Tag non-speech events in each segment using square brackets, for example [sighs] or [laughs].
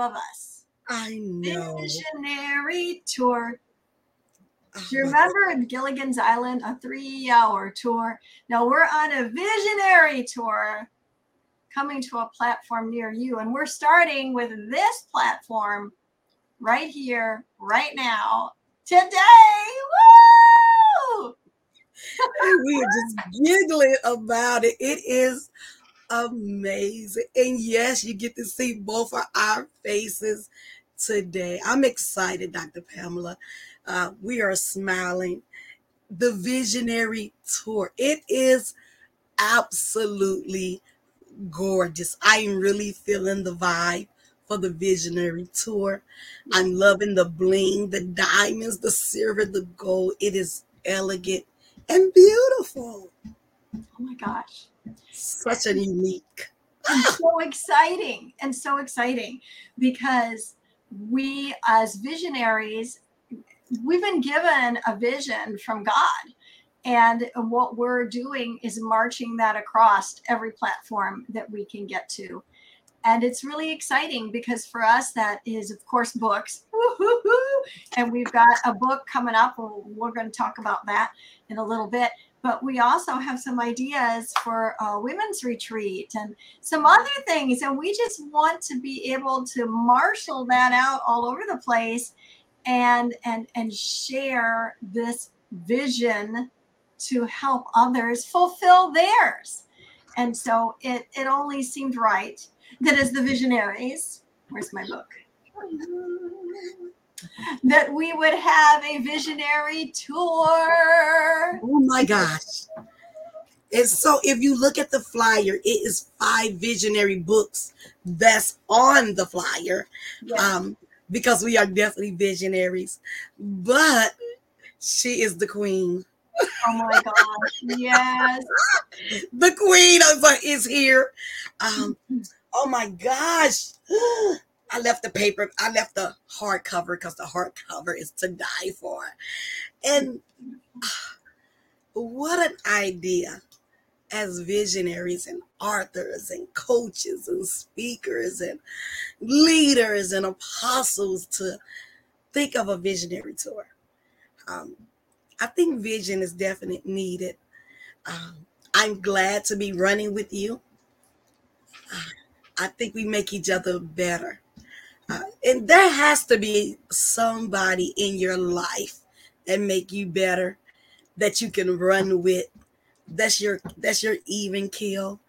above us. I know. Visionary tour. Oh, Do you my remember Gilligan's Island, a three hour tour? Now we're on a visionary tour coming to a platform near you. And we're starting with this platform right here, right now, today. Woo! [laughs] we are just giggling about it. It is amazing. And yes, you get to see both of our faces today. I'm excited, Dr. Pamela. Uh, we are smiling. The visionary tour. It is absolutely gorgeous. I'm really feeling the vibe for the visionary tour. I'm loving the bling, the diamonds, the silver, the gold. It is elegant and beautiful. Oh my gosh. Such a unique. and so exciting and so exciting because we as visionaries we've been given a vision from god and what we're doing is marching that across every platform that we can get to. And it's really exciting because for us that is of course books. And we've got a book coming up we're going to talk about that in a little bit but we also have some ideas for a women's retreat and some other things and we just want to be able to marshal that out all over the place and and and share this vision to help others fulfill theirs. And so it it only seemed right. That as the visionaries. Where's my book [laughs] that we would have a visionary tour Oh my gosh. And so if you look at the flyer, it is five visionary books that's on the flyer. Yeah. Um, because we are definitely visionaries. But she is the queen. oh my gosh yes [laughs] The queen is here. Um, oh my gosh. I left the paper, I left the hardcover because the hardcover [laughs] is to die for. And [sighs] what an idea as visionaries and authors and coaches and speakers and leaders and apostles to think of a visionary tour. Um, I think vision is definitely needed. Um, I'm glad to be running with you. Uh, I think we make each other better. And there has to be somebody in your life that make you better that you can run with that's your that's your even kill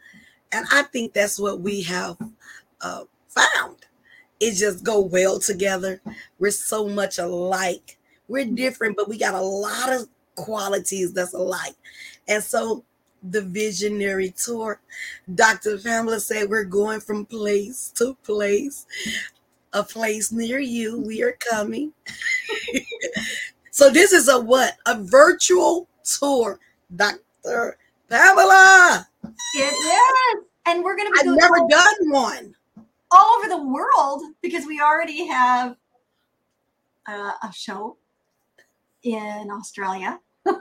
and i think that's what we have uh, found. It just go well together. We're so much alike. We're different but we got a lot of qualities that's alike. And so the visionary tour dr pamela said we're going from place to place a place near you we are coming [laughs] so this is a what a virtual tour dr pamela It is. And we're going to be i've never all, done one all over the world because we already have uh, a show in Australia. [laughs] We're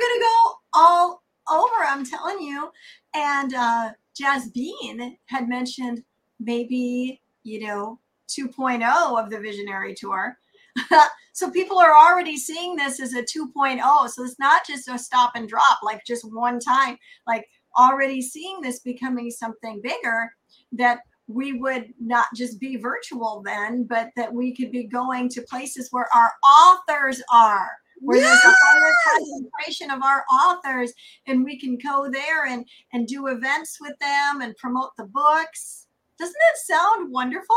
going to go all over, I'm telling you. And uh, Jazz Bean had mentioned maybe, you know, 2.0 of the Visionary Tour. [laughs] so people are already seeing this as a 2.0. So it's not just a stop and drop, like just one time, like already seeing this becoming something bigger that we would not just be virtual then, but that we could be going to places where our authors are, where there's a higher concentration of our authors, and we can go there and, and do events with them and promote the books. Doesn't it sound wonderful?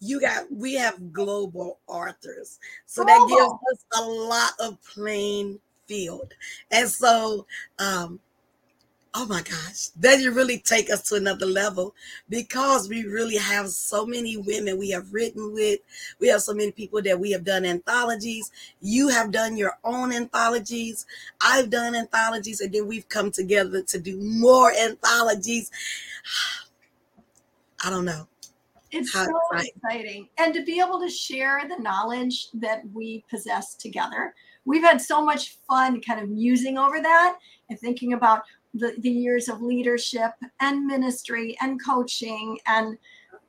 you got we have global authors. So that gives us a lot of playing field. And so um oh my gosh that you really take us to another level because we really have so many women we have written with. We have so many people that we have done anthologies. You have done your own anthologies. I've done anthologies and then we've come together to do more anthologies i don't know It's How so exciting. exciting. And to be able to share the knowledge that we possess together. We've had so much fun kind of musing over that and thinking about the, the years of leadership and ministry and coaching and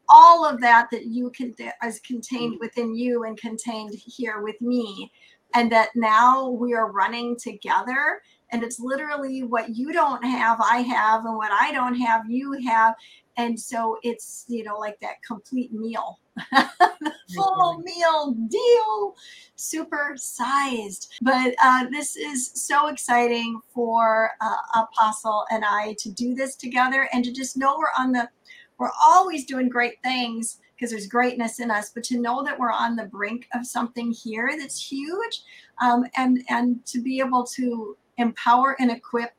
all of that that you can is contained mm. within you and contained here with me and that now we are running together and it's literally what you don't have i have and what i don't have you have and so it's you know like that complete meal [laughs] full meal deal super sized. But uh, this is so exciting for uh, apostle and i to do this together and to just know we're on the we're always doing great things because there's greatness in us but to know that we're on the brink of something here that's huge um, and and to be able to empower and equip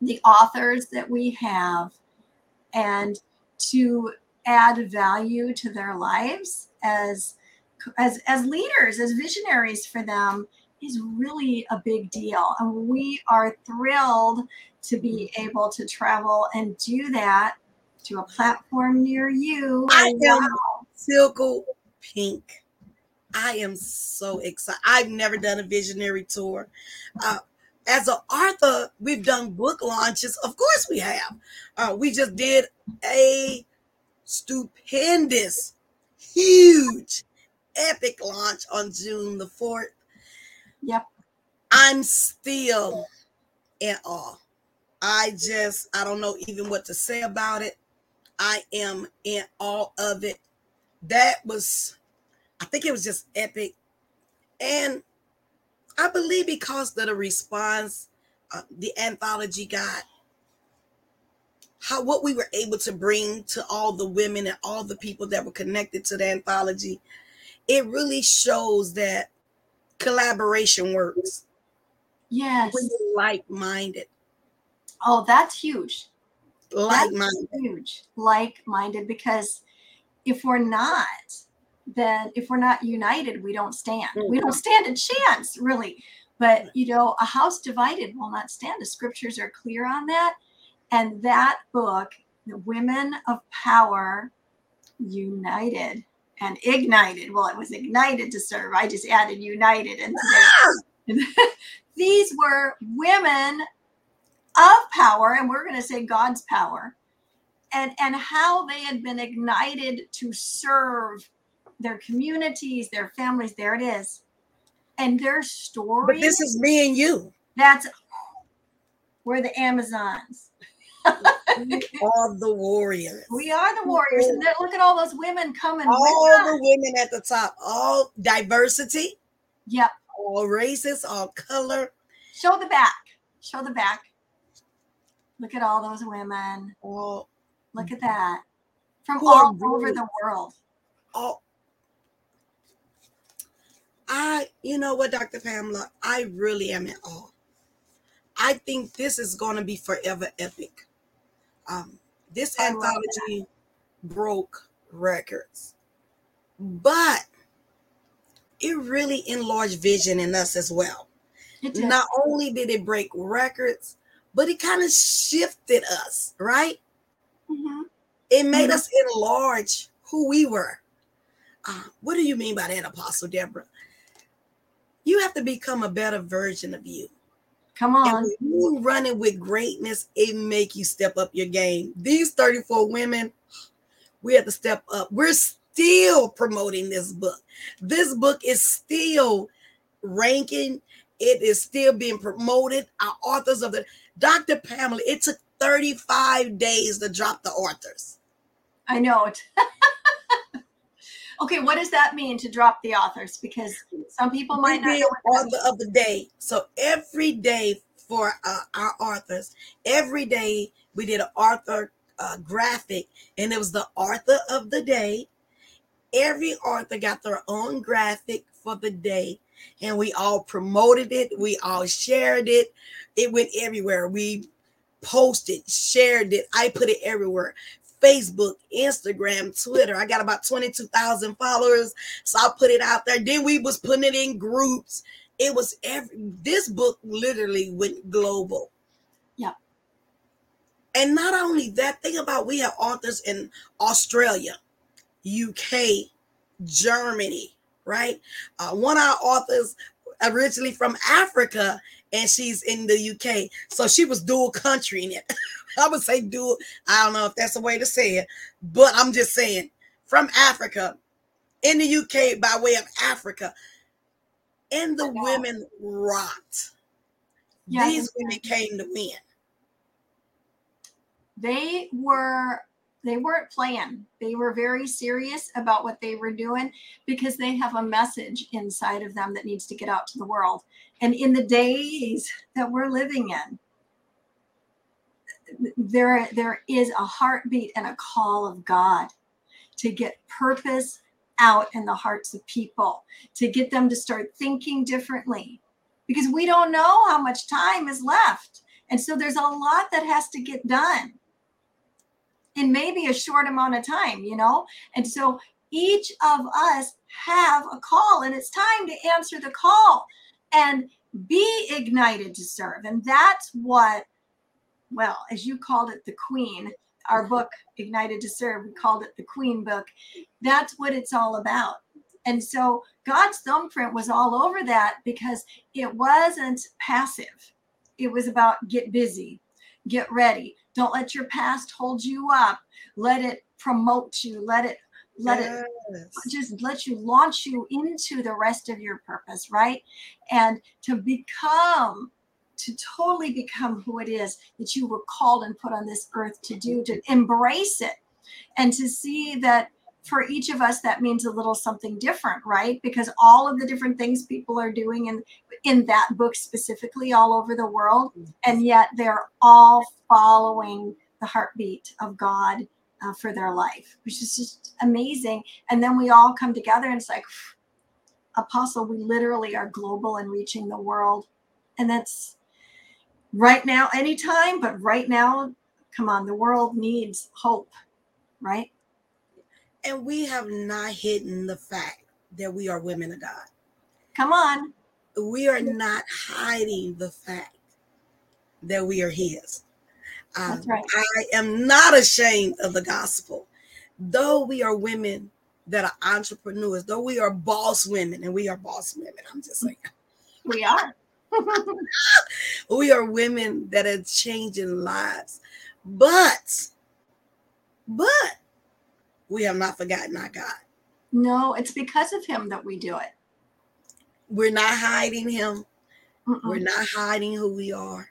the authors that we have and to add value to their lives as as as leaders as visionaries for them is really a big deal. And we are thrilled to be able to travel and do that to a platform near you. I am silko pink. I am so excited i've never done a visionary tour. Uh, as an author, we've done book launches. Of course, we have. Uh, we just did a stupendous, huge, epic launch on June the 4th. Yep. I'm still in awe. I just, I don't know even what to say about it. I am in awe of it. That was, I think it was just epic. And I believe because of the response uh, the anthology got, how what we were able to bring to all the women and all the people that were connected to the anthology, it really shows that collaboration works. Yes. When you're like-minded. Oh, that's huge. Like-minded. That's huge. Like-minded because if we're not, then if we're not united, we don't stand. Mm-hmm. We don't stand a chance, really. But you know, a house divided will not stand. The scriptures are clear on that. And that book, The Women of Power United and Ignited. Well, it was ignited to serve. I just added united and. [laughs] These were women of power, and we're going to say God's power, and, and how they had been ignited to serve their communities, their families. There it is. And their story. But this is me and you. That's we're the Amazons. we are the warriors. We are the warriors. And look at all those women coming. All the women at the top, all diversity. Yep. All races, all color. Show the back. Show the back. Look at all those women. All look at that. From all over the world. All I, you know what, Dr. Pamela, I really am in awe. I think this is going to be forever epic. Um, this I anthology broke records, but it really enlarged vision in us as well. Not only did it break records, but it kind of shifted us, right? Mm-hmm. It made mm-hmm. us enlarge who we were. Uh, what do you mean by that, Apostle Deborah? You have to become a better version of you. Come on. And you running with greatness, it make you step up your game. These 34 women, we have to step up. We're still promoting this book. This book is still ranking. It is still being promoted. Our authors of the Dr. Pamela, it took 35 days to drop the authors. I know it. [laughs] okay, what does that mean to drop the authors? Because some people might not know author of the day. So every day for uh, our authors, every day we did an author uh, graphic, and it was the author of the day. Every author got their own graphic for the day, and we all promoted it. We all shared it. It went everywhere. We posted, shared it. I put it everywhere. Facebook, Instagram, Twitter. I got about 22,000 followers. So I put it out there. Then we was putting it in groups. It was every this book literally went global. Yeah. And not only that, think about we have authors in Australia, UK, Germany, right? Uh, one of our authors originally from Africa and she's in the UK. So she was dual country in it. [laughs] [laughs] I would say dual. I don't know if that's a way to say it, but I'm just saying from Africa in the UK by way of Africa. And the women rocked. Yeah, These women came to win. They were they weren't playing. They were very serious about what they were doing because they have a message inside of them that needs to get out to the world. And in the days that we're living in, there there is a heartbeat and a call of God to get purpose out in the hearts of people, to get them to start thinking differently because we don't know how much time is left. And so there's a lot that has to get done in maybe a short amount of time, you know? And so each of us have a call and it's time to answer the call and be ignited to serve. And that's what, well, as you called it, the queen, our book, Ignited to Serve, we called it the queen book. That's what it's all about. And so God's thumbprint was all over that because it wasn't passive. It was about get busy, get ready, don't let your past hold you up. Let it promote you. Let it let yes. it just let you launch you into the rest of your purpose, right? And to become to totally become who it is that you were called and put on this earth to do, to embrace it and to see that for each of us that means a little something different right? Because all of the different things people are doing in in that book specifically all over the world and yet they're all following the heartbeat of god uh, for their life which is just amazing. And then we all come together and it's like apostle we literally are global and reaching the world. And that's right now anytime but right now come on the world needs hope right and we have not hidden the fact that we are women of God. Come on. We are not hiding the fact that we are His. Um, That's right. I am not ashamed of the gospel. Though we are women that are entrepreneurs, though we are boss women, and we are boss women, I'm just saying. We are. [laughs] we are women that are changing lives. But, but we have not forgotten our God. No, it's because of him that we do it. We're not hiding him. Mm-mm. We're not hiding who we are.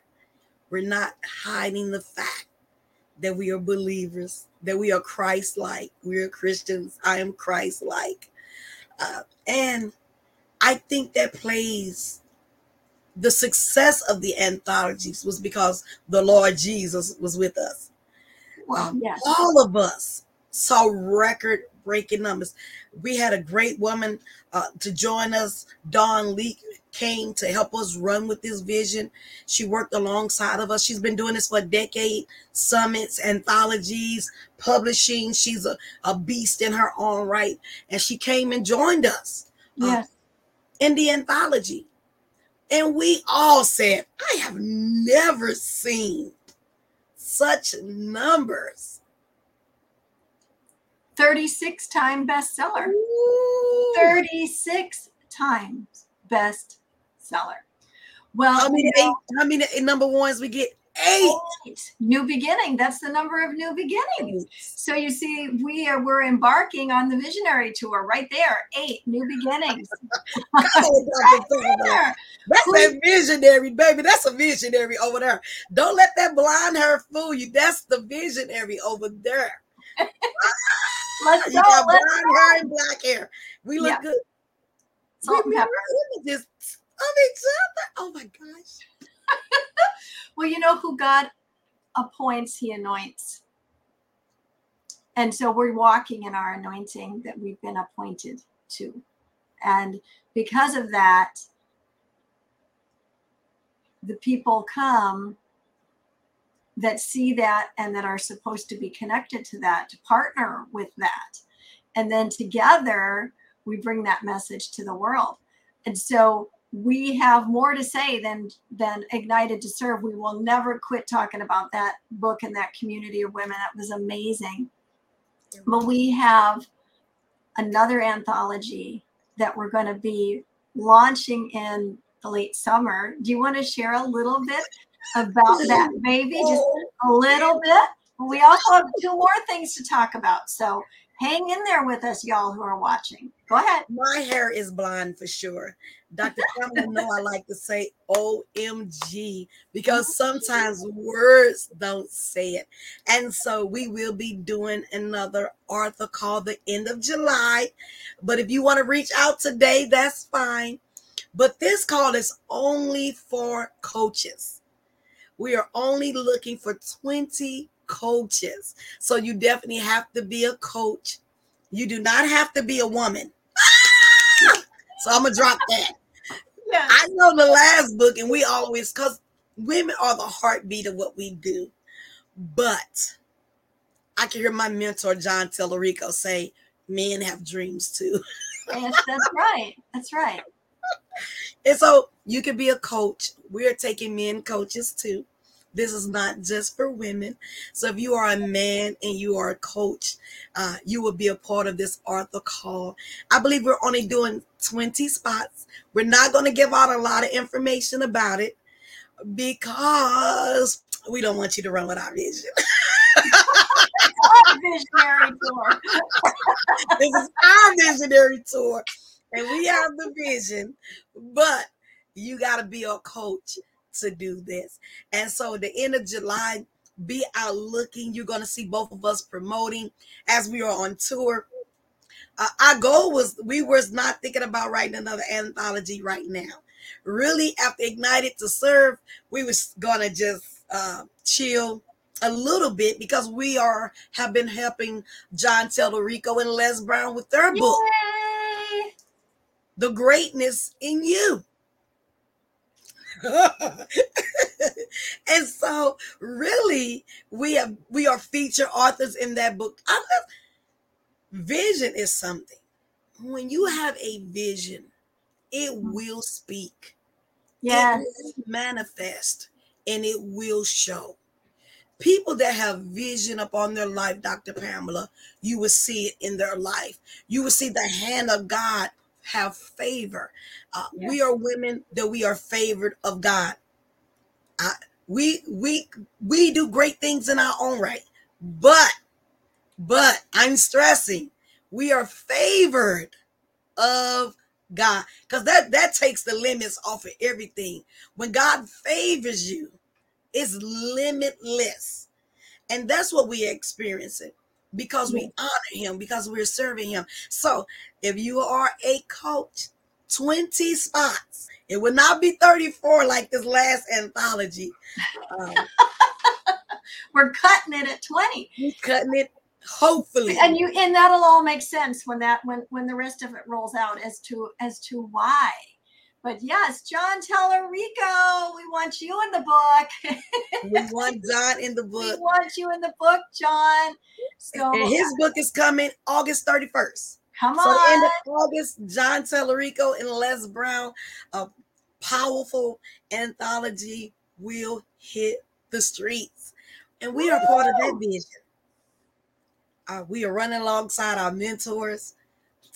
We're not hiding the fact that we are believers, that we are Christ like. We are Christians. I am Christ like. Uh, and I think that plays the success of the anthologies was because the Lord Jesus was with us. Well, um, yes. All of us saw record breaking numbers. We had a great woman uh, to join us. Dawn Lee came to help us run with this vision. She worked alongside of us. She's been doing this for a decade. Summits, anthologies, publishing. She's a, a beast in her own right. And she came and joined us uh, yes. Uh, in the anthology. And we all said, I have never seen such numbers 36 time bestseller. Ooh. 36 times bestseller. Well, how many, you know, eight, how many number ones we get? Eight. New beginning. That's the number of new beginnings. So you see, we are we're embarking on the visionary tour right there. Eight new beginnings. [laughs] right there. That's that visionary, baby. That's a visionary over there. Don't let that blind hair fool you. That's the visionary over there. [laughs] Let's go. You got brown hair and black hair. We look yeah. good. Salt we mirror images of each other. Oh my gosh. [laughs] well, you know who God appoints, He anoints. And so we're walking in our anointing that we've been appointed to. And because of that, the people come that see that and that are supposed to be connected to that to partner with that and then together we bring that message to the world and so we have more to say than than ignited to serve we will never quit talking about that book and that community of women that was amazing but we have another anthology that we're going to be launching in the late summer. Do you want to share a little bit about that baby? Just a little bit. We also have two more things to talk about. So hang in there with us, y'all who are watching. Go ahead. My hair is blonde for sure. Dr. Pamela know I like to say OMG because [laughs] sometimes words don't say it. And so we will be doing another Arthur call the end of July. But if you want to reach out today, that's fine. But this call is only for coaches. We are only looking for 20 coaches. So you definitely have to be a coach. You do not have to be a woman. Ah! So I'm gonna drop that. Yeah. I know the last book, and we always because women are the heartbeat of what we do. But I can hear my mentor John Tallarico say, "Men have dreams too." Yes, that's right. That's right. [laughs] And so you can be a coach. We're taking men coaches too. This is not just for women. So if you are a man and you are a coach, uh, you will be a part of this Arthur call. I believe we're only doing 20 spots. We're not going to give out a lot of information about it because we don't want you to run with our vision. Our visionary tour. this is our visionary tour, and we have the vision, but you got to be a coach to do this. And so, the end of July, be out looking. You're going to see both of us promoting as we are on tour. Uh, our goal was we was not thinking about writing another anthology right now. Really, after Ignited to Serve, we was gonna just uh, chill a little bit because we are have been helping John Tallarico and Les Brown with their book, The Greatness in You. [laughs] and so really we have we are feature authors in that book. I love vision is something. When you have a vision, it mm. will speak. Yes. It will manifest and it will show. People that have vision upon their life, Dr. Pamela, you will see it in their life. You will see the hand of God have favor. Uh, Yes. We are women that we are favored of God. I, we we we do great things in our own right, but but I'm stressing we are favored of God because that that takes the limits off of everything. When God favors you, it's limitless, and that's what we are experiencing because we honor Him because we're serving Him. So if you are a coach, twenty spots. It would not be 34 like this last anthology. Um, [laughs] We're cutting it at 20. we cutting it, hopefully. And you and that'll all make sense when that when when the rest of it rolls out as to as to why. But yes, John Tallarico, we want you in the book. we [laughs] want John in the book. we want you in the book, John. So And his book is coming August 31st. come So end on. of August, John Tallarico and Les Brown, a powerful anthology will hit the streets. And we are part of that vision. Uh, we are running alongside our mentors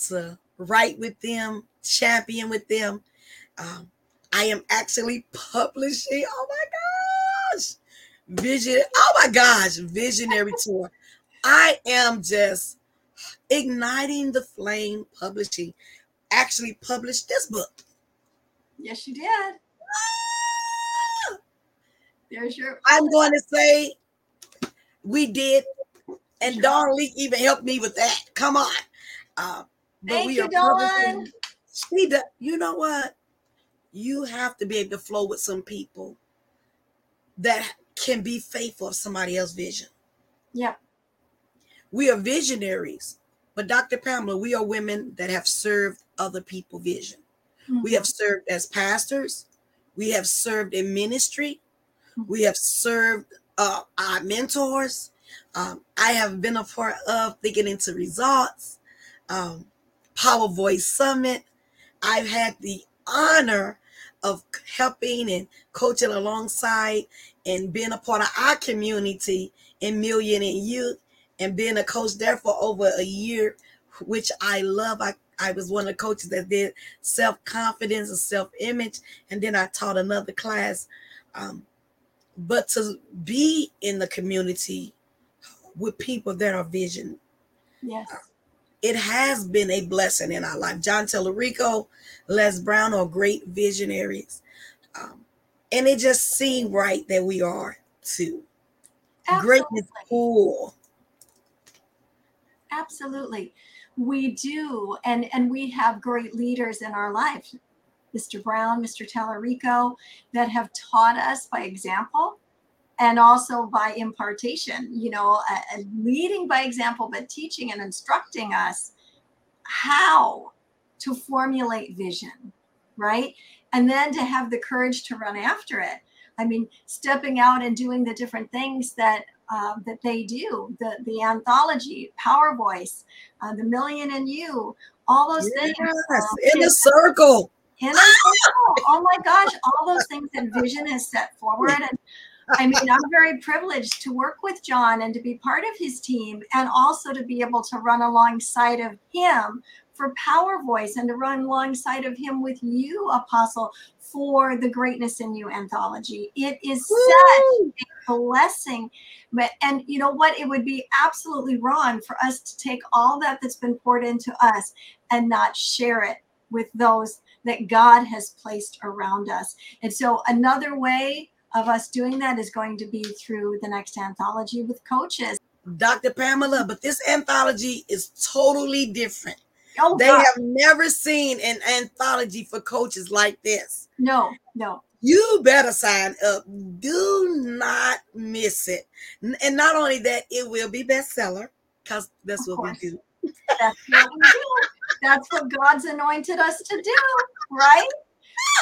to write with them, champion with them. Um, I am actually publishing. Oh my gosh. Vision. Oh my gosh. Visionary [laughs] tour. I am just igniting the flame publishing actually published this book Yes, you did. There's your i'm going to say we did and Dawn Lee even helped me with that come on uh, but Thank we you, are Dawn. she does, you know what you have to be able to flow with some people that can be faithful of somebody else's vision Yeah. we are visionaries but dr pamela we are women that have served other people vision We have served as pastors. We have served in ministry. We have served uh, our mentors. Um, I have been a part of Thinking into Results, um, Power Voice Summit. I've had the honor of helping and coaching alongside and being a part of our community in Million and You and being a coach there for over a year, which I love. I I was one of the coaches that did self confidence and self image, and then I taught another class. Um, but to be in the community with people that are vision, Yes. It has been a blessing in our life. John Tallarico, Les Brown are great visionaries. Um, and it just seemed right that we are too. Greatness cool. Absolutely. We do. And and we have great leaders in our life. Mr. Brown, Mr. Tallarico, that have taught us by example and also by impartation, you know, uh, leading by example, but teaching and instructing us how to formulate vision, right? And then to have the courage to run after it. I mean, stepping out and doing the different things that uh, that they do, the the anthology, Power Voice, uh, the Million and You, all those things. Yes, um, in the is- circle. in a circle. Oh my gosh, all those things that Vision has set forward. [laughs] And I mean, I'm very privileged to work with John and to be part of his team and also to be able to run alongside of him for Power Voice and to run alongside of him with you, Apostle, for the Greatness in You anthology. It is such a blessing. But and you know what? It would be absolutely wrong for us to take all that that's been poured into us and not share it with those that God has placed around us. And so another way of us doing that is going to be through the next anthology with coaches. Dr. Pamela, but this anthology is totally different. Oh They God, have never seen an anthology for coaches like this. no, no. You better sign up. Do not miss it. And not only that, it will be bestseller because that's Of what course. we do. That's what we do. That's what God's anointed us to do, right?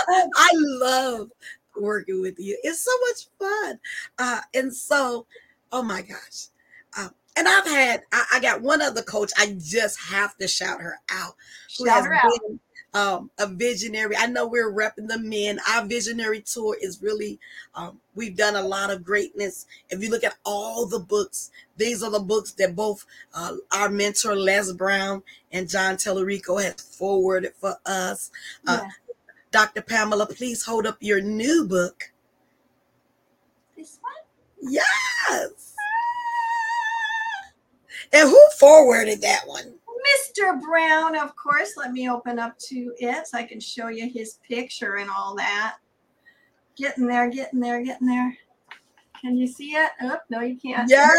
[laughs] I love working with you. It's so much fun. Uh, and so, oh my gosh. Um, and I've had, I, I got one other coach. I just have to shout her out. Shout her out. been, um, a visionary. I know we're repping the men. Our visionary tour is really, um, we've done a lot of greatness. If you look at all the books, these are the books that both uh, our mentor Les Brown and John Tallarico has forwarded for us. Uh, Yeah. Dr. Pamela, please hold up your new book. This one? Yes. And who forwarded that one? Mr. Brown, of course. Let me open up to it so I can show you his picture and all that. Getting there, getting there, getting there. Can you see it? Oh, no, you can't. Yes,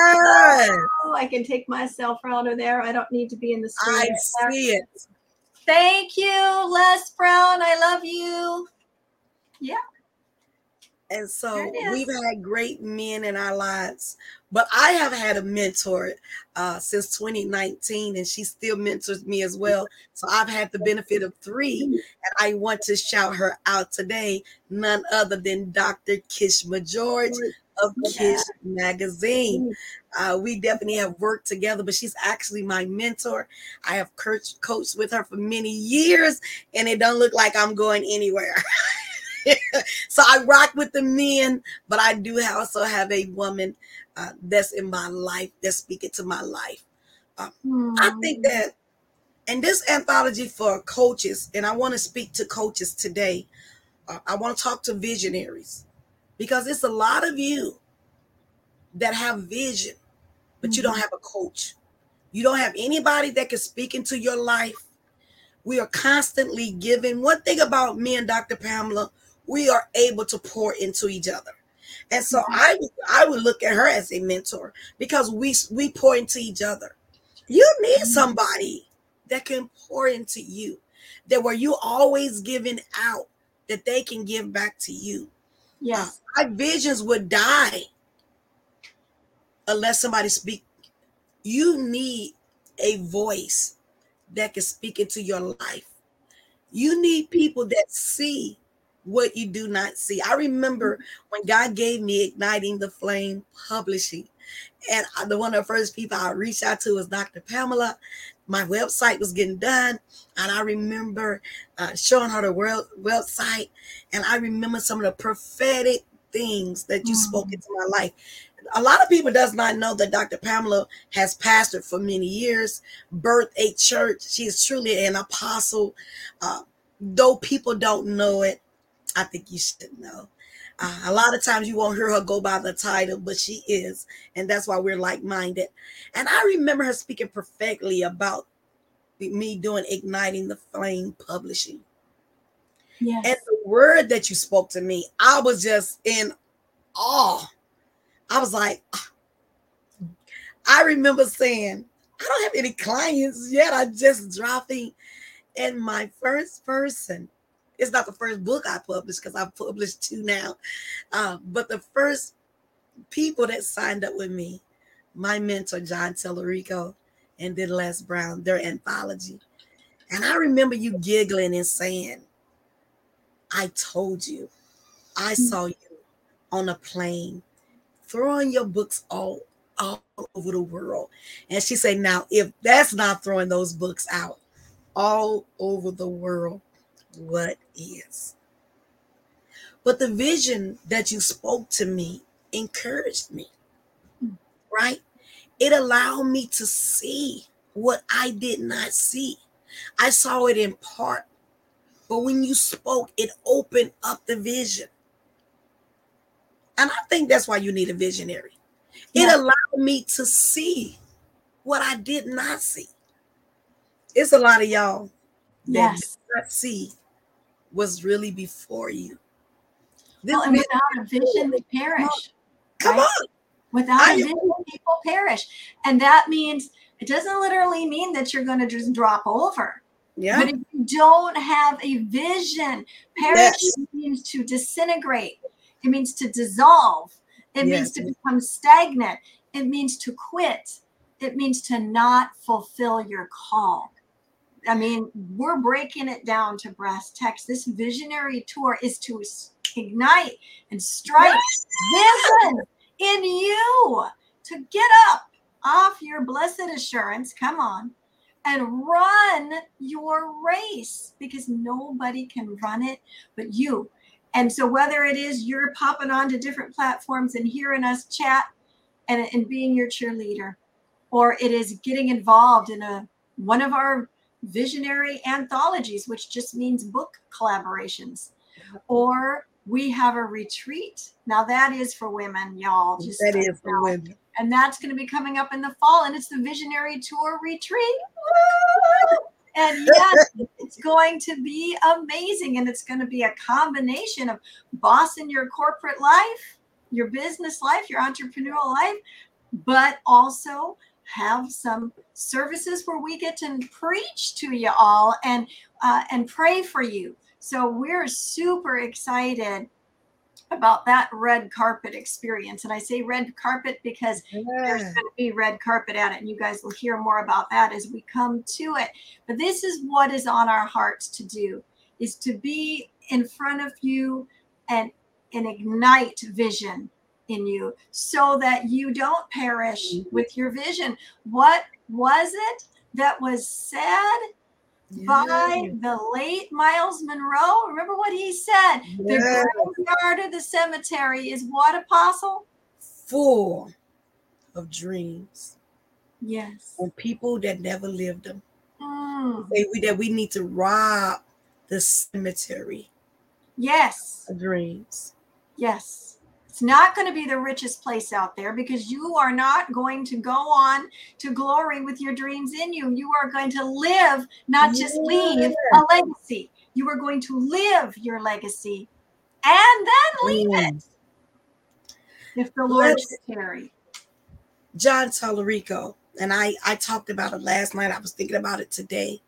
Oh, I can take myself out of there. I don't need to be in the screen. I right there. see it. Thank you, Les Brown. I love you. Yeah. And so There it is. we've had great men in our lives. But I have had a mentor uh, since 2019, and she still mentors me as well. So I've had the benefit of three. And I want to shout her out today, none other than Dr. Kishma George of. Kish Magazine. Uh, we definitely have worked together, but she's actually my mentor. I have coached, coached with her for many years, and it don't look like I'm going anywhere. [laughs] so I rock with the men, but I do also have a woman uh, that's in my life that's speaking to my life. I Hmm. think that in this anthology for coaches, and I want to speak to coaches today, uh, I want to talk to visionaries because it's a lot of you that have vision, but you don't mm-hmm. have a coach. You don't have anybody that can speak into your life. We are constantly giving. One thing about me and Dr. Pamela, we are able to pour into each other. And so mm-hmm. I I would look at her as a mentor because we we pour into each other. You need mm-hmm. somebody that can pour into you, that where you always giving out, that they can give back to you. Yes. My visions would die unless somebody speak. You need a voice that can speak into your life. You need people that see what you do not see. I remember mm-hmm. when God gave me Igniting the Flame Publishing, and uh, the one of the first people I reached out to was Dr. Pamela. My website was getting done, and I remember uh, showing her the world website, and I remember some of the prophetic things that you spoke Mhm. into my life. a lot of people does not know that Dr. Pamela has pastored for many years, birthed a church. She is truly an apostle. Uh, though people don't know it, I think you should know. Uh, a lot of times you won't hear her go by the title, but she is, and that's why we're like-minded. And I remember her speaking perfectly about me doing igniting the flame publishing. Yes. And the word that you spoke to me, I was just in awe. I was like, I remember saying, I don't have any clients yet. I'm just dropping. And my first person, it's not the first book I published because I've published two now, uh, but the first people that signed up with me, my mentor, John Tallarico, and then Les Brown, their anthology. And I remember you giggling and saying, I told you, I saw you on a plane throwing your books all, all over the world. And she said, Now, if that's not throwing those books out all over the world, what is? But the vision that you spoke to me encouraged me, right? It allowed me to see what I did not see. I saw it in part, but when you spoke, it opened up the vision. And I think that's why you need a visionary. It Yeah. allowed me to see what I did not see. It's a lot of y'all that Yes. did not see was really before you. This Well, and without a vision, they perish. come right? on. Without I- a vision, people perish. And that means it doesn't literally mean that you're going to just drop over. Yeah. But if you don't have a vision, perish Yes. means to disintegrate. It means to dissolve. It means to become stagnant. It means to quit. It means to not fulfill your call. I mean, we're breaking it down to brass tacks. This visionary tour is to ignite and strike vision in you to get up off your blessed assurance. Come on and run your race because nobody can run it but you. And so, whether it is you're popping onto different platforms and hearing us chat and, and being your cheerleader, or it is getting involved in a one of our visionary anthologies, which just means book collaborations, or we have a retreat. Now that is for women, y'all. Just that is for know women. and that's going to be coming up in the fall and it's the visionary tour retreat and [laughs] yes it's going to be amazing and it's going to be a combination of bossing your corporate life your business life your entrepreneurial life but also have some services where we get to preach to you all and uh, and pray for you. So we're super excited about that red carpet experience. And i say red carpet because there's going to be red carpet at it and you guys will hear more about that as we come to it. But this is what is on our hearts to do is to be in front of you and and ignite vision in you so that you don't perish with your vision what was it that was said by the late Myles Munroe remember what he said the Yeah. graveyard of the cemetery is what apostle full of dreams yes and people that never lived them. Mm. We that we need to rob the cemetery Yes, of dreams. yes. It's not going to be the richest place out there because you are not going to go on to glory with your dreams in you. You are going to live, not just leave a legacy. You are going to live your legacy and then leave it Mm. if the Lord should tarry. John Tallarico, and I I talked about it last night. I was thinking about it today.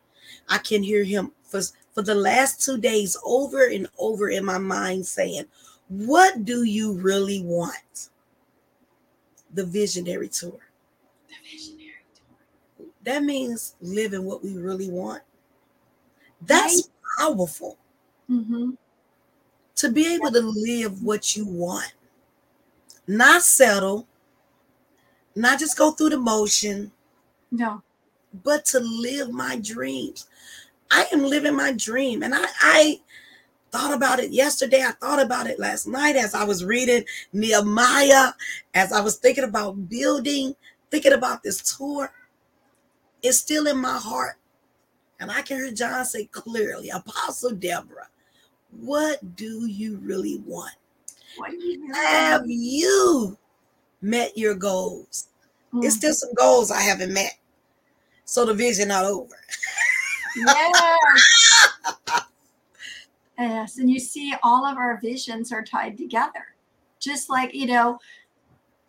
I can hear him for for the last two days over and over in my mind saying, "What do you really want?" The visionary tour. The visionary. Tour. That means living what we really want. That's powerful Mm-hmm. to be able to live what you want, not settle, not just go through the motion, No. but to live my dreams. I am living my dream, and I, I thought about it yesterday. I thought about it last night as I was reading Nehemiah, as I was thinking about building, thinking about this tour. It's still in my heart. And I can hear John say clearly, Apostle Deborah, what do you really want? You Have you met your goals? Mm. It's still some goals I haven't met. So the vision not over. Yes. [laughs] yes. And you see, all of our visions are tied together. Just like, you know,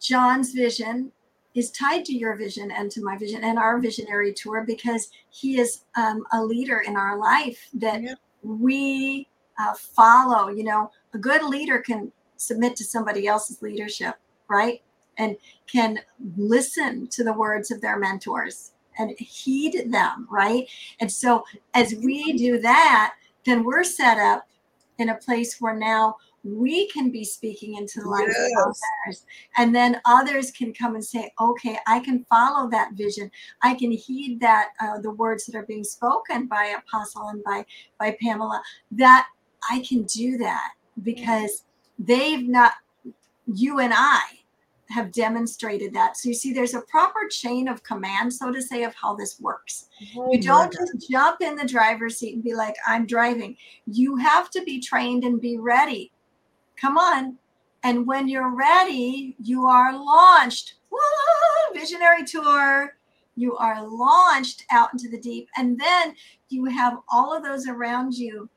John's vision is tied to your vision and to my vision and our visionary tour because he is um, a leader in our life that Yeah. we uh, follow. You know, a good leader can submit to somebody else's leadership, right? And can listen to the words of their mentors and heed them, right? And so as we do that, then we're set up in a place where now we can be speaking into the lives of others. And then others can come and say, okay, I can follow that vision. I can heed that, uh, the words that are being spoken by Apostle and by, by Pamela, that I can do that because they've not, you and I have demonstrated that. So you see, there's a proper chain of command, so to say, of how this works. Oh You don't just jump in the driver's seat and be like, I'm driving. You have to be trained and be ready. Come on. And when you're ready, you are launched. Woo! Visionary tour. You are launched out into the deep. And then you have all of those around you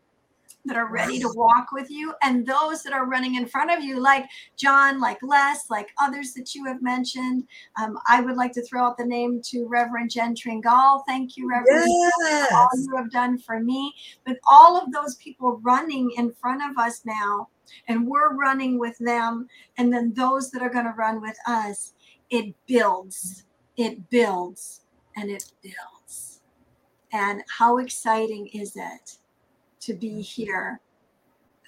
that are ready to walk with you and those that are running in front of you, like John, like Les, like others that you have mentioned. Um, I would like to throw out the name to Reverend Jen Tringal. Thank you, Reverend for all you have done for me. But all of those people running in front of us now, and we're running with them, and then those that are going to run with us, it builds, it builds, and it builds. And how exciting is it to be here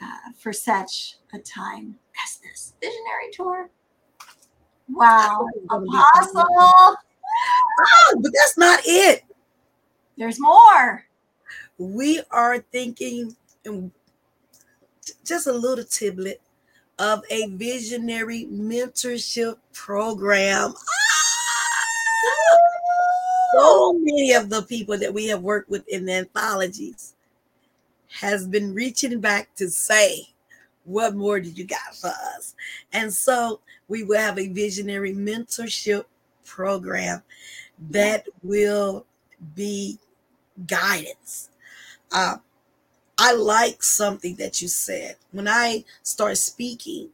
uh, for such a time as this visionary tour? Wow, Apostle, Oh, but that's not it. there's more. We are thinking just a little tiblet of a visionary mentorship program. Ah! So many of the people that we have worked with in the anthologies has been reaching back to say, what more did you got for us? And so we will have a visionary mentorship program that will be guidance. Uh, I like something that you said when I started speaking,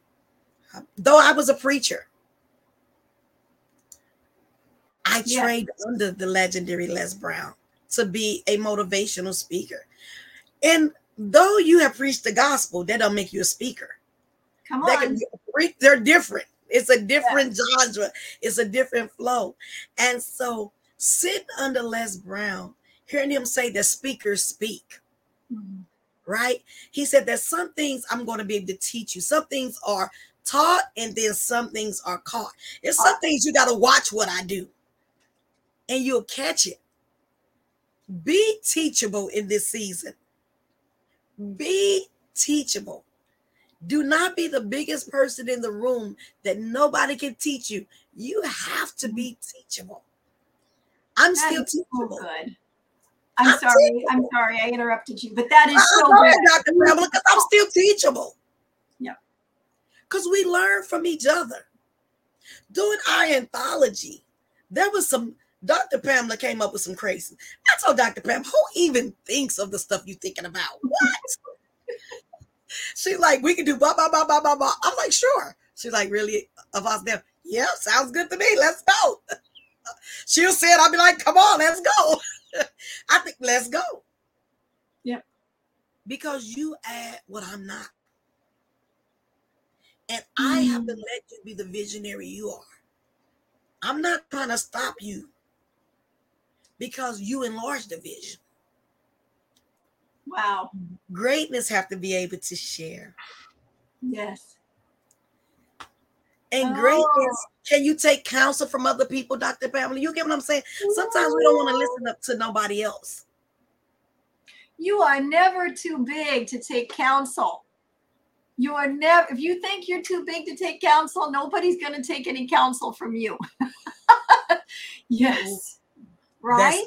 though I was a preacher. I Yeah. trained under the legendary Les Brown to be a motivational speaker. And though you have preached the gospel, that don't make you a speaker. Come on. can be a pre- they're different. It's a different genre. It's a different flow. And so sitting under Les Brown, hearing him say that speakers speak, Mhm. right? He said that some things I'm going to be able to teach you. Some things are taught and then some things are caught. There's some things you got to watch what I do and you'll catch it. Be teachable in this season. Be teachable. Do not be the biggest person in the room that nobody can teach you. You have to be teachable. I'm That still is so teachable. good. I'm I'm sorry. I'm sorry. I interrupted you, but that is Uh-uh, so ahead, good. Dr. Pamela, because I'm still teachable. Yeah. Because we learn from each other. Doing our anthology, there was some, Dr. Pamela came up with some crazy. I told Dr. Pam, who even thinks of the stuff you thinking about? What? [laughs] She's like, we can do blah, blah, blah, blah, blah, blah. I'm like, sure. She's like, really? Of us there? Yeah, sounds good to me. Let's go. [laughs] She'll say it. I'll be like, come on, let's go. [laughs] I think let's go. Yeah. Because you add what I'm not. And I have to Mm. let you be the visionary you are. I'm not trying to stop you because you enlarge the vision. Wow. Greatness have to be able to share. Yes. And Oh. greatness, can you take counsel from other people, Dr. Pamela? You get what I'm saying? Sometimes we don't want to listen up to nobody else. you are never too big to take counsel. You are never, if you think you're too big to take counsel, nobody's going to take any counsel from you. [laughs] yes. Right?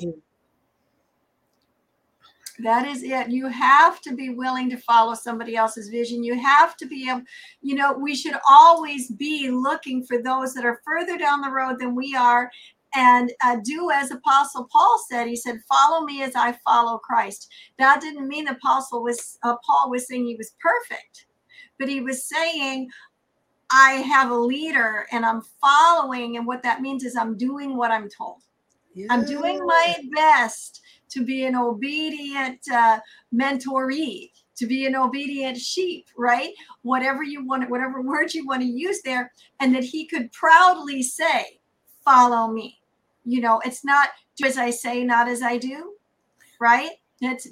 That is it. You have to be willing to follow somebody else's vision. You have to be able, you know, we should always be looking for those that are further down the road than we are and uh, do as apostle paul said he said follow me as i follow christ that didn't mean apostle was uh, paul was saying he was perfect but he was saying i have a leader and i'm following and what that means is i'm doing what i'm told i'm doing my best to be an obedient uh, mentoree to be an obedient sheep right? Whatever you want whatever [laughs] word you want to use there and that he could proudly say follow me. You know it's not do as i say not as i do right? It's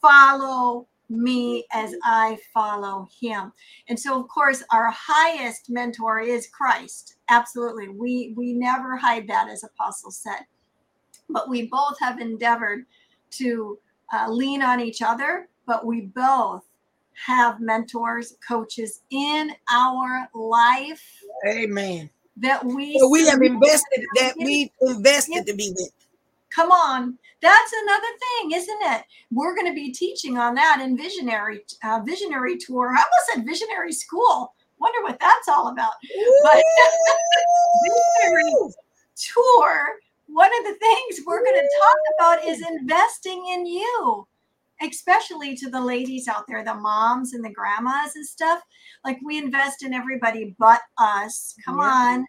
follow me as i follow him. And so of course our highest mentor is christ. Absolutely. We we never hide that as apostle said but we both have endeavored to uh, lean on each other but we both have mentors coaches in our life Amen. that we So we have submit invested that we invested to be with. Come on, that's another thing, isn't it? We're going to be teaching on that in visionary uh, visionary tour. I almost said visionary school. Wonder what that's all about. But [laughs] visionary tour. One of the things we're going to talk about is investing in you, especially to the ladies out there, the moms and the grandmas and stuff. Like we invest in everybody but us. Come Yeah. on.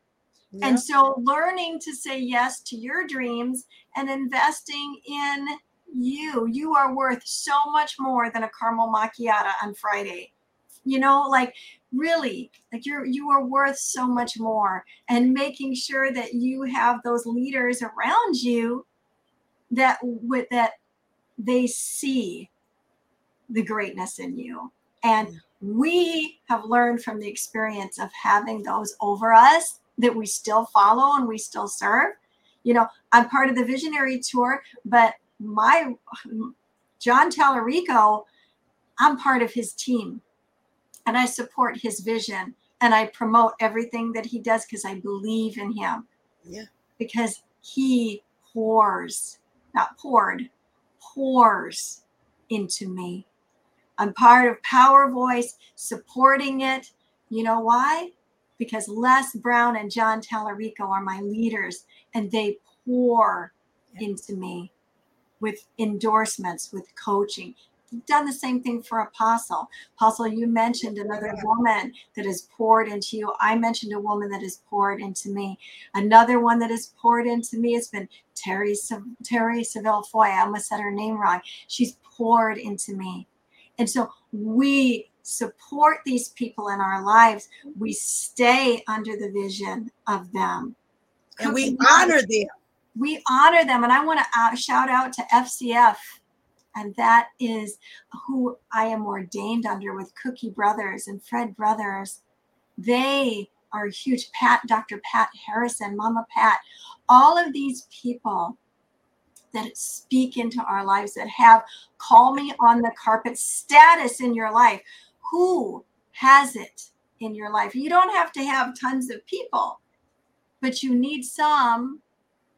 Yeah. And so learning to say yes to your dreams and investing in you. You are worth so much more than a caramel macchiato on Friday. You know, like really, like you're you are worth so much more and making sure that you have those leaders around you that with that they see the greatness in you. And we have learned from the experience of having those over us that we still follow and we still serve. You know, I'm part of the visionary tour, but my John Tallarico, I'm part of his team and I support his vision and I promote everything that he does because I believe in him. Yeah. Because he pours, not poured, pours into me. I'm part of Power Voice, supporting it. You know why? Because Les Brown and John Tallarico are my leaders and they pour into me with endorsements, with coaching. Done the same thing for Apostle. Apostle, you mentioned another woman that has poured into you. I mentioned a woman that has poured into me. Another one that has poured into me has been Terri Terri Savelle Foy. I almost said her name wrong. She's poured into me. And so we support these people in our lives. We stay under the vision of them. and we honor them. we honor them. And I want to shout out to FCF. And that is who I am ordained under with Cookie Brothers and Fred Brothers. They are huge. Pat, Dr. Pat Harrison, Mama Pat, all of these people that speak into our lives, that have call me on the carpet status in your life. Who has it in your life? You don't have to have tons of people, but you need some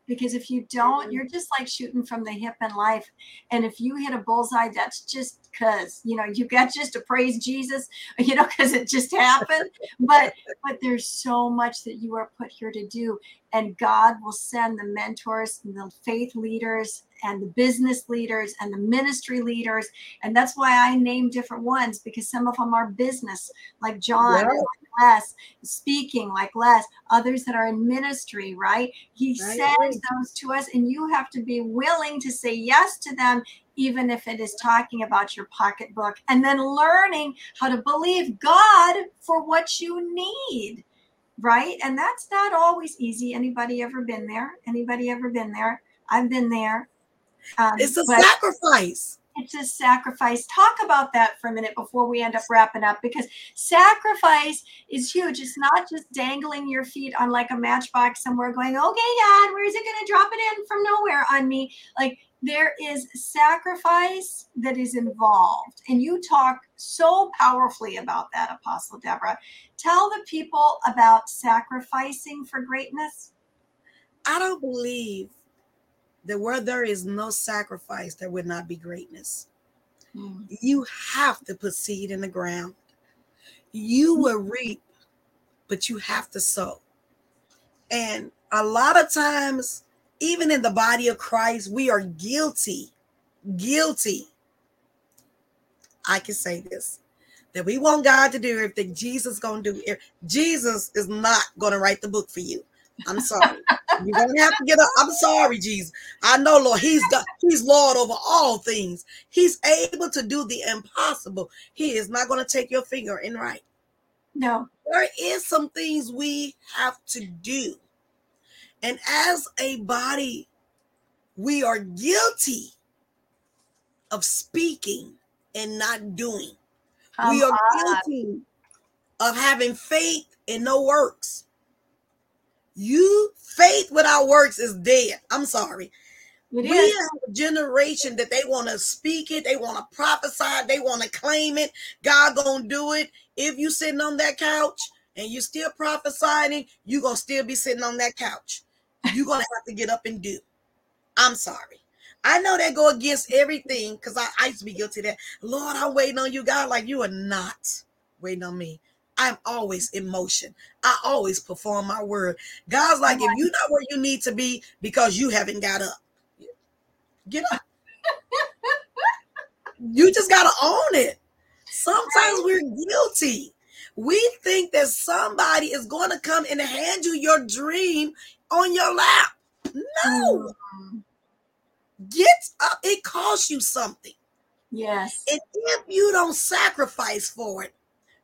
because if you don't, mm-hmm. you're just like shooting from the hip in life. And if you hit a bullseye, that's just because you know you got just to praise Jesus, [laughs] you know, because it just happened. but but there's so much that you are put here to do, and God will send the mentors, and the faith leaders, and the business leaders, and the ministry leaders, and that's why I name different ones because some of them are business, like John, Yeah. like Les, speaking like Les, others that are in ministry, right? He I sends those to us, and you have to be willing to say yes to them, even if it is talking about your pocketbook, and then learning how to believe God for what you need, right? And that's not always easy. Anybody ever been there? Anybody ever been there? I've been there. Um, It's a sacrifice. it's a sacrifice. Talk about that for a minute before we end up wrapping up because sacrifice is huge. It's not just dangling your feet on like a matchbox somewhere going, okay, God, where is it going to drop it in from nowhere on me? Like, there is sacrifice that is involved. And you talk so powerfully about that, Apostle Deborah. Tell the people about sacrificing for greatness. I don't believe that where there is no sacrifice, there would not be greatness. Mm. You have to put seed in the ground. You will reap, but you have to sow. And a lot of times, even in the body of Christ, we are guilty, guilty. I can say this that we want God to do everything Jesus gonna do. Er, Jesus is not gonna write the book for you. I'm sorry. [laughs] You're gonna have to get up. I'm sorry, Jesus. I know, Lord. He's got He's Lord over all things. He's able to do the impossible. He is not gonna take your finger and write. No. There is some things we have to do. And as a body, we are guilty of speaking and not doing. Come we are on. guilty of having faith and no works. You faith without works is dead. I'm sorry. It we is. have a generation that they want to speak it, they want to prophesy, they want to claim it. God gonna do it. If you sitting on that couch and you still prophesying, you gonna still be sitting on that couch. You're gonna have to get up and do. I'm sorry. I know that go against everything because I, I used to be guilty that. Lord, I'm waiting on you, God. Like you are not waiting on me. I'm always in motion. I always perform my word. God's like, if you're not where you need to be because you haven't got up, get up. you just got to own it. Sometimes we're guilty. We think that somebody is going to come and hand you your dream on your lap. No. Mm. Get up. It costs you something. Yes. And if you don't sacrifice for it,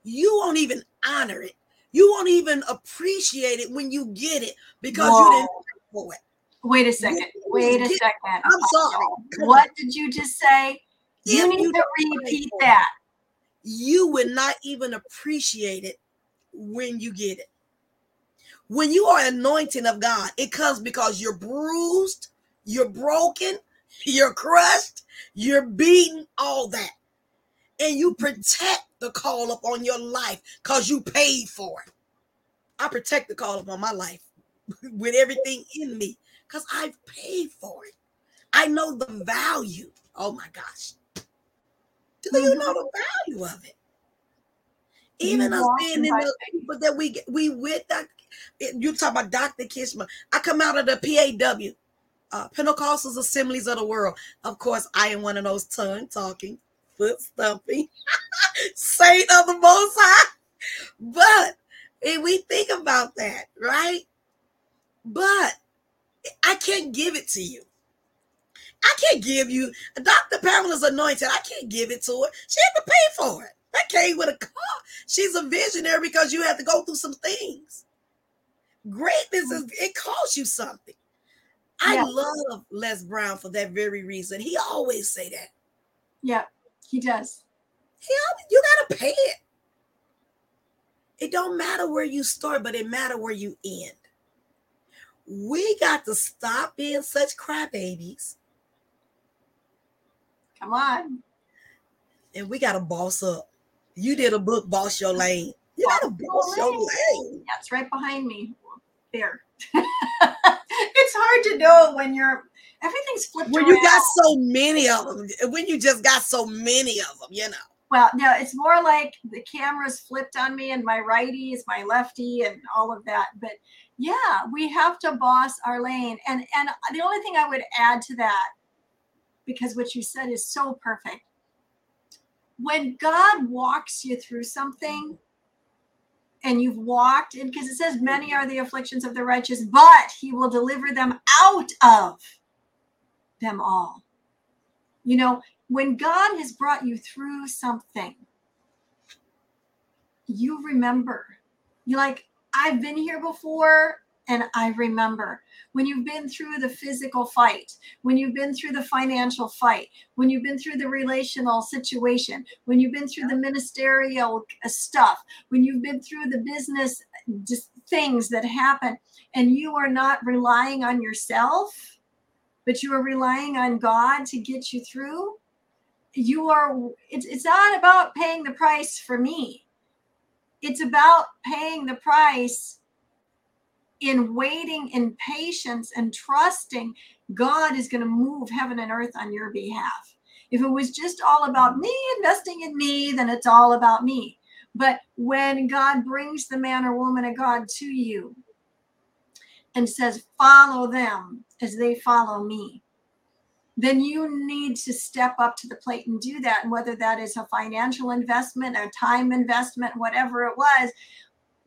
you won't even honor it. You won't even appreciate it when you get it because Whoa. you didn't pay for it. Wait a second. Wait a second. I'm sorry. What did you just say? You if need you to repeat that. You would not even appreciate it when you get it. When you are anointing of God, it comes because you're bruised, you're broken, [laughs] you're crushed, you're beaten, all that. And you protect the call up on your life because you paid for it. I protect the call up on my life [laughs] with everything in me because I've paid for it. I know the value. Oh my gosh. Do you know the value of it? Even us being in the people that we we with that you talk about Dr. Kishma. I come out of the PAW, uh, Pentecostal Assemblies of the World. Of course, I am one of those tongue talking, foot stumping, [laughs] saint of the Most High. But if we think about that, right? But I can't give it to you. I can't give you Dr. Pamela's anointed. I can't give it to her. She had to pay for it. That came with a car. She's a visionary because you have to go through some things. Greatness is it costs you something. I yeah. love Les Brown for that very reason. He always say that. Yeah, he does. He always, you gotta pay it. It don't matter where you start, but it matter where you end. We got to stop being such crybabies. Come on. And we got to boss up. You did a book, Boss Your Lane. You got to boss your lane. That's right behind me there. [laughs] it's hard to know when you're everything's flipped. When around. you got so many of them, when you just got so many of them, you know. Well, no, it's more like the camera's flipped on me, and my righty is my lefty, and all of that. But yeah, we have to boss our lane. And and the only thing I would add to that, because what you said is so perfect. When God walks you through something, and you've walked in because it says many are the afflictions of the righteous but he will deliver them out of them all. You know when god has brought you through something you remember. You're like i've been here before and I remember when you've been through the physical fight, when you've been through the financial fight, when you've been through the relational situation, when you've been through the ministerial uh, stuff, when you've been through the business things that happen, and you are not relying on yourself, but you are relying on God to get you through, you are it's, it's not about paying the price for me. It's about paying the price in waiting in patience and trusting God is going to move heaven and earth on your behalf. If it was just all about me investing in me, then it's all about me. But when God brings the man or woman of God to you and says, follow them as they follow me, then you need to step up to the plate and do that. And whether that is a financial investment, a time investment, whatever it was,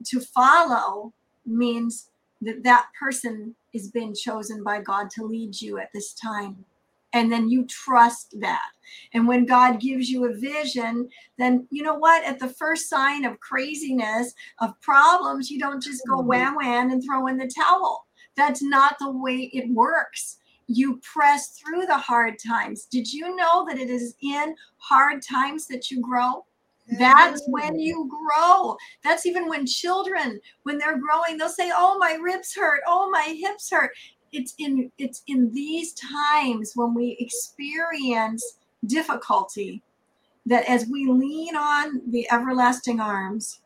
to follow means that that person is being chosen by God to lead you at this time. And then you trust that. And when God gives you a vision, then you know what? At the first sign of craziness, of problems, you don't just go mm-hmm. wham wham and throw in the towel. That's not the way it works. You press through the hard times. Did you know that it is in hard times that you grow? That's mm. when you grow. That's even when children, when they're growing, they'll say, "Oh, my ribs hurt. Oh, my hips hurt." It's in it's in these times when we experience difficulty that as we lean on the everlasting arms,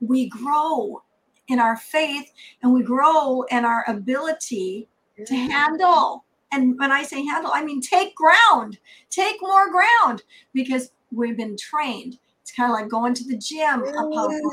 we grow in our faith and we grow in our ability to mm. handle. And when I say handle, I mean take ground, take more ground because we've been trained. It's kind of like going to the gym,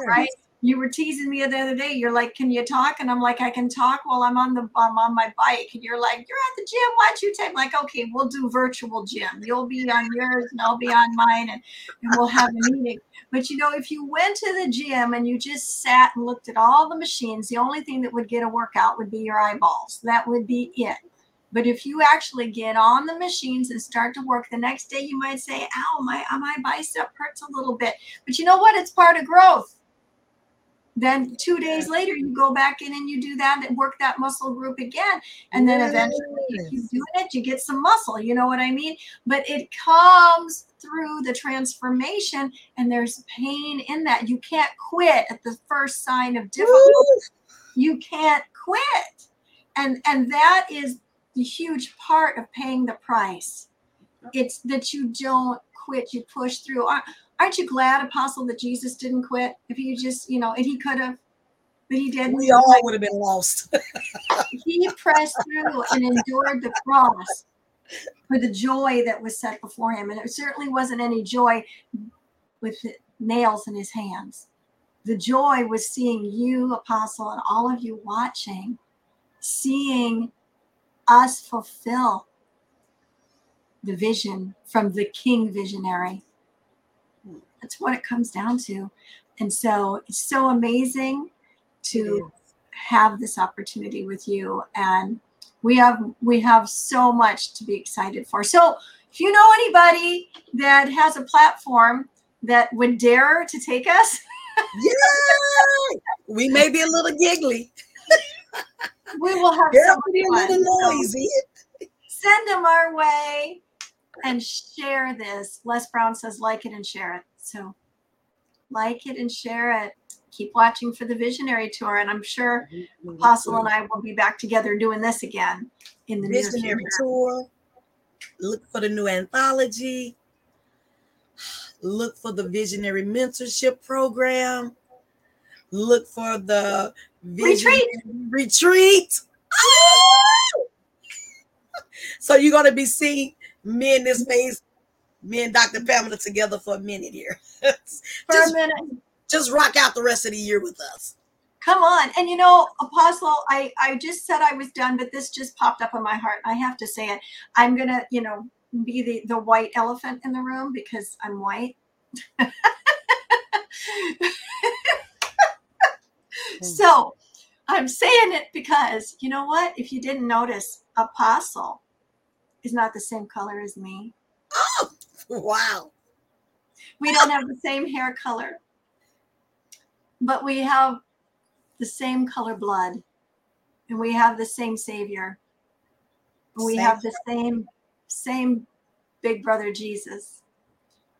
right? You were teasing me the other day. You're like, "Can you talk?" And I'm like, "I can talk while I'm on the I'm on my bike." And you're like, "You're at the gym. Why don't you take?" I'm like, "Okay, we'll do virtual gym. You'll be on yours, and I'll be on mine, and, and we'll have a meeting." But you know, if you went to the gym and you just sat and looked at all the machines, the only thing that would get a workout would be your eyeballs. That would be it. But if you actually get on the machines and start to work the next day, you might say, ow, my, uh, my bicep hurts a little bit. But you know what? It's part of growth. Then two days later, you go back in and you do that and work that muscle group again. And then eventually, if you do it, you get some muscle. You know what I mean? But it comes through the transformation, and there's pain in that. You can't quit at the first sign of difficulty. You can't quit. And, and that is the huge part of paying the price. It's that you don't quit, you push through. Aren't you glad, Apostle, that Jesus didn't quit? If he just, you know, and he could have, but he didn't. We all would have been lost. [laughs] he pressed through and endured the cross for the joy that was set before him. And it certainly wasn't any joy with nails in his hands. The joy was seeing you, Apostle, and all of you watching, seeing us fulfill the vision from the king visionary. That's what it comes down to. And so it's so amazing to have this opportunity with you and we have we have so much to be excited for. So if you know anybody that has a platform that would dare to take us, [laughs] yeah, we may be a little giggly. We will have Girl, be a little noisy. So send them our way and share this. Les Brown says, like it and share it. So like it and share it. Keep watching for the visionary tour. And I'm sure Apostle and I will be back together doing this again in the visionary tour. Look for the new anthology. Look for the visionary mentorship program. Look for the retreat. Retreat. [laughs] so you're gonna be seeing me and this space, me and Dr. Pamela together for a minute here. [laughs] for just, a minute. Just rock out the rest of the year with us. Come on. And you know, Apostle, I, I just said I was done, but this just popped up in my heart. I have to say it. I'm gonna, you know, be the, the white elephant in the room because I'm white. [laughs] so I'm saying it because you know what? If you didn't notice, Apostle is not the same color as me. Oh, [laughs] wow. We don't have the same hair color, but we have the same color blood, and we have the same Savior. We same. have the same same big brother Jesus.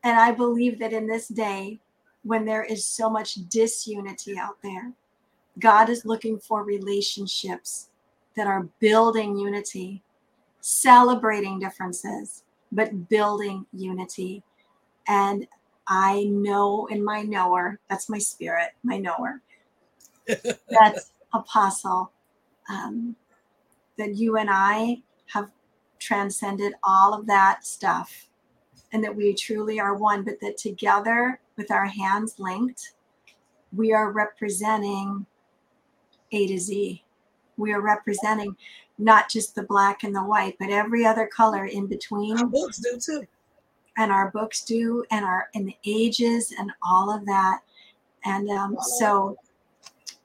And I believe that in this day, when there is so much disunity out there, God is looking for relationships that are building unity celebrating differences, but building unity. And I know in my knower, that's my spirit, my knower, [laughs] that's apostle, um, that you and I have transcended all of that stuff and that we truly are one, but that together with our hands linked, we are representing A to Z. We are representing not just the black and the white, but every other color in between. Our books do too. And our books do, and our in the ages and all of that. And um, so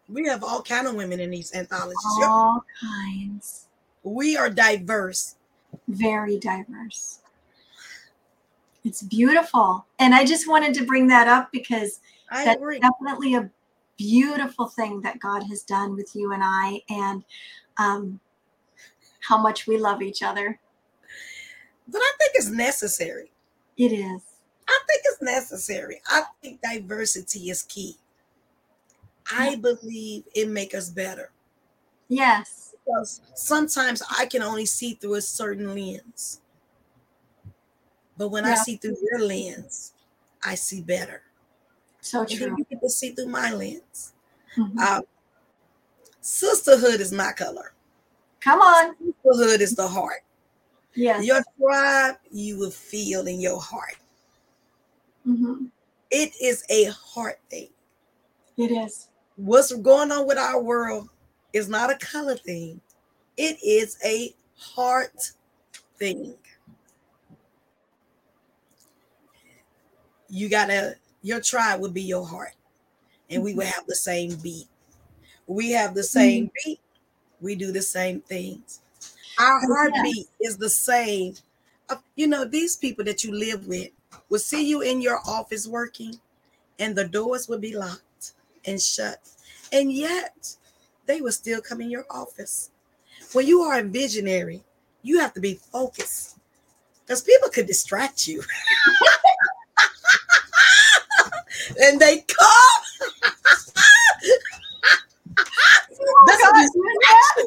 we have all kind of women in these anthologies. All kinds. We are diverse. Very diverse. It's beautiful. And I just wanted to bring that up because I that's agree. definitely a beautiful thing that God has done with you and I and um, how much we love each other. But I think it's necessary. It is. I think it's necessary. I think diversity is key. I believe it make us better. Yes. Because sometimes I can only see through a certain lens. But when I see through your lens, I see better. So true. you get to see through my lens. Mhm. Uh, sisterhood is my color. Come on. Sisterhood is the heart. Yes. Your tribe, you will feel in your heart. hmm It is a heart thing. It is. What's going on with our world is not a color thing, it is a heart thing. You gotta, your tribe would be your heart, and we would mm-hmm. have the same beat. We have the mm-hmm. same beat, we do the same things. Our yeah. heartbeat is the same. You know, these people that you live with will see you in your office working, and the doors will be locked and shut. And yet, they will still come in your office. When you are a visionary, you have to be focused because people could distract you. [laughs] and they come. That's God.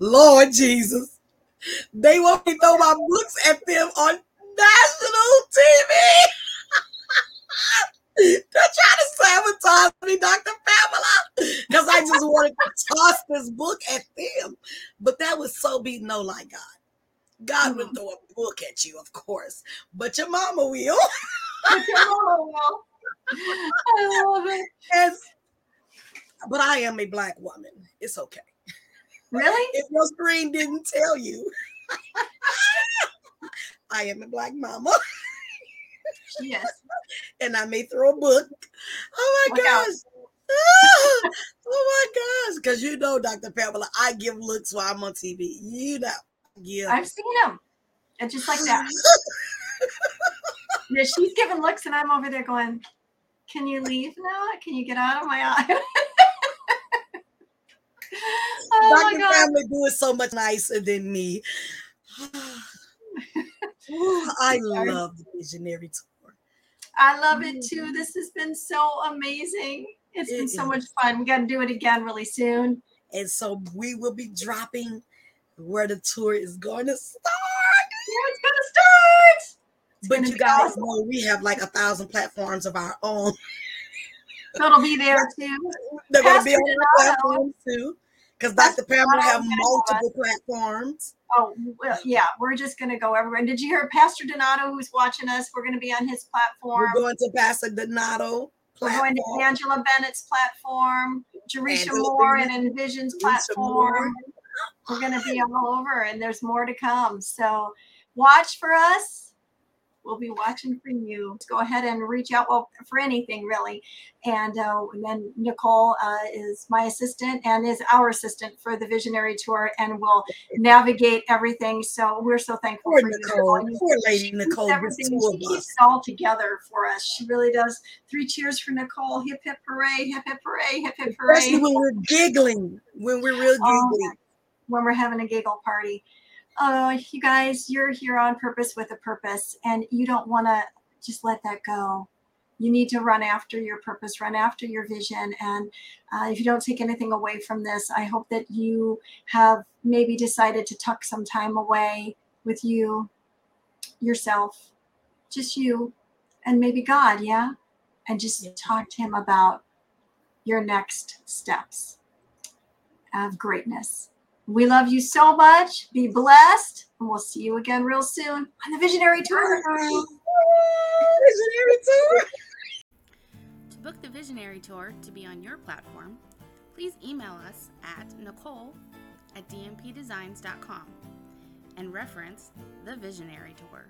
Lord Jesus. They want me to throw my books at them on national TV. They're trying to sabotage me, Dr. Pamela, because I just wanted to toss this book at them. But that would so be no like God. God would throw a book at you, of course, but your mama will. Oh, well. I love it. And, but I am a black woman. It's okay. Really? If your screen didn't tell you, [laughs] I am a black mama. Yes. and I may throw a book. Oh my out. gosh. Ah, oh my gosh. Because you know, Dr. Pamela, I give looks while I'm on TV. You know. Yeah. I've seen them. And just like that. [laughs] Yeah, she's giving looks, and I'm over there going, Can you leave now? Can you get out of my eye? [laughs] oh my Dr. God. Pamela do it so much nicer than me. [sighs] Ooh, I [laughs] love the visionary tour. I love it mm. too. This has been so amazing. It's been It so much fun. We got to do it again really soon. And so we will be dropping where the tour is going to start. Yeah, it's gonna start. But you guys awesome. know we have like a thousand platforms of our own. [laughs] So it'll be there [laughs] too. They're going to be on the platform too. Because Dr. Pamela have Donato is gonna help us. multiple platforms. Oh, well, yeah, we're just gonna go everywhere. And did you hear Pastor Donato, who's watching us? We're gonna be on his platform. We're going to Pastor Donato. We're going to. Angela Bennett's platform, Jerisha Moore and Envision's platform. Moore. We're going to be all over, and there's more to come. So watch for us. We'll be watching for you. Go ahead and reach out well, for anything, really. And, uh, and then Nicole uh, is my assistant and is our assistant for the Visionary Tour and will navigate everything. So we're so thankful Poor for you. Nicole. You Poor lady Nicole. Everything. She keeps it all together for us. She really does. Three cheers for Nicole. Hip hip hooray! Hip hip hooray! Hip hip Especially when we're giggling, when we're real Oh, giggly. When we're having a giggle party. Oh, you guys, you're here on purpose with a purpose, and you don't want to just let that go. you need to run after your purpose, run after your vision. And uh, if you don't take anything away from this, I hope that you have maybe decided to tuck some time away with you, yourself, just you, and maybe God, yeah? And just Yeah. talk to Him about your next steps of greatness. We love you so much. Be blessed. And we'll see you again real soon on the Visionary Tour. [laughs] Visionary tour. To book the Visionary Tour to be on your platform, please email us at nicole at dnpdesigns.com and reference the Visionary Tour.